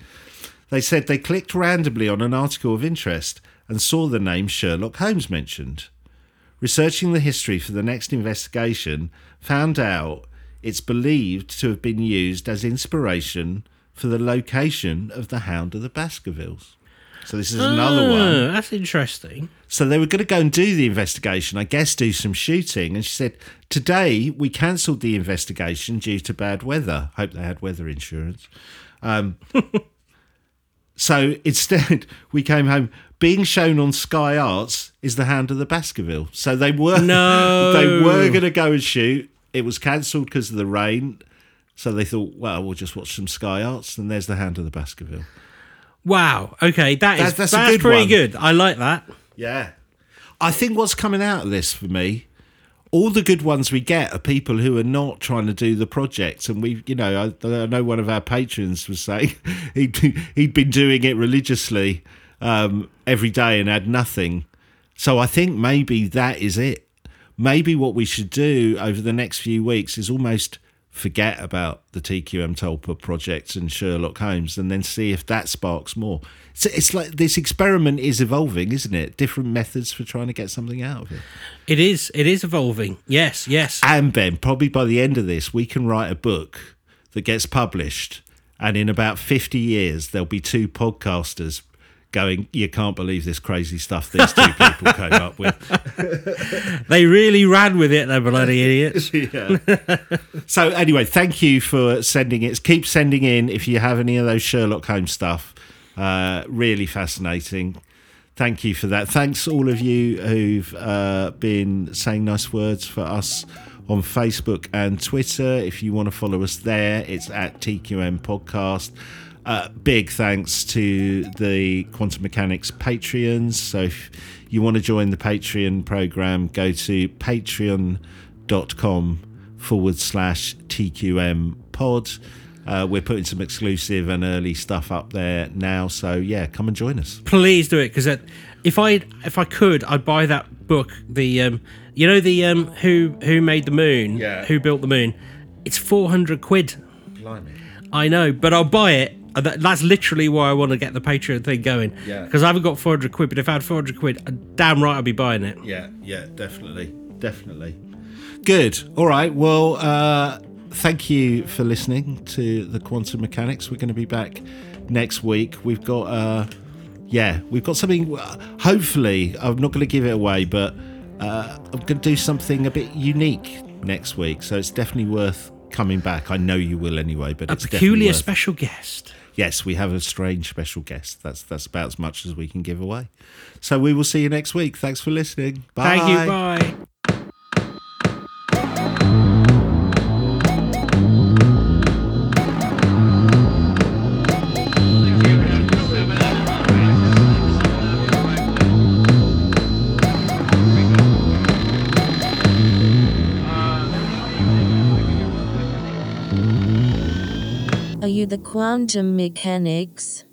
They said they clicked randomly on an article of interest and saw the name Sherlock Holmes mentioned. Researching the history for the next investigation, found out it's believed to have been used as inspiration for the location of the Hound of the Baskervilles. So this is another one. Oh, that's interesting. So they were going to go and do the investigation, I guess do some shooting. And she said, Today we cancelled the investigation due to bad weather. Hope they had weather insurance. Um, so instead, we came home. Being shown on Sky Arts is the Hound of the Baskerville. So they were No. they were going to go and shoot. It was cancelled because of the rain. So they thought, well, we'll just watch some Sky Arts, and there's the Hound of the Baskerville. Wow. Okay, that is That's- that's, that's good pretty one. good. I like that. Yeah. I think what's coming out of this for me, all the good ones we get are people who are not trying to do the project. And we, you know, I, I know one of our patrons was saying he'd, he'd been doing it religiously um, every day and had nothing. So I think maybe that is it. Maybe what we should do over the next few weeks is almost forget about the TQM Tulpa project and Sherlock Holmes and then see if that sparks more. So it's like this experiment is evolving, isn't it? Different methods for trying to get something out of it. It is. It is evolving. Yes. Yes. And Ben, probably by the end of this, we can write a book that gets published, and in about 50 years, there'll be two podcasters going, You can't believe this crazy stuff these two people came up with. They really ran with it, the bloody idiots. yeah. so anyway, thank you for sending it. Keep sending in if you have any of those Sherlock Holmes stuff. Uh, really fascinating. Thank you for that. Thanks all of you who've uh, been saying nice words for us on Facebook and Twitter. If you want to follow us there, it's at TQM Podcast. Uh, big thanks to the Quantum Mechanics Patreons. So if you want to join the Patreon program, go to patreon.com forward slash TQM pod. Uh, we're putting some exclusive and early stuff up there now. So yeah, come and join us. Please do it because if I if I could, I'd buy that book. The um, you know the um, who who made the moon? Yeah. Who built the moon? It's four hundred quid. Blimey. I know, but I'll buy it. Uh, that- That's literally why I want to get the Patreon thing going. Yeah. Because I haven't got 400 quid, but if I had 400 quid, uh, damn right I'd be buying it. Yeah, yeah, definitely, definitely. Good. All right. Well, uh, thank you for listening to the Quantum Mechanics. We're going to be back next week. We've got, uh, yeah, we've got something. uh, Hopefully, I'm not going to give it away, but uh, I'm going to do something a bit unique next week. So it's definitely worth coming back. I know you will anyway, but A it's peculiar worth- special guest. Yes, we have a strange special guest. That's that's about as much as we can give away. So we will see you next week. Thanks for listening. Bye. Thank you. Bye. The quantum mechanics?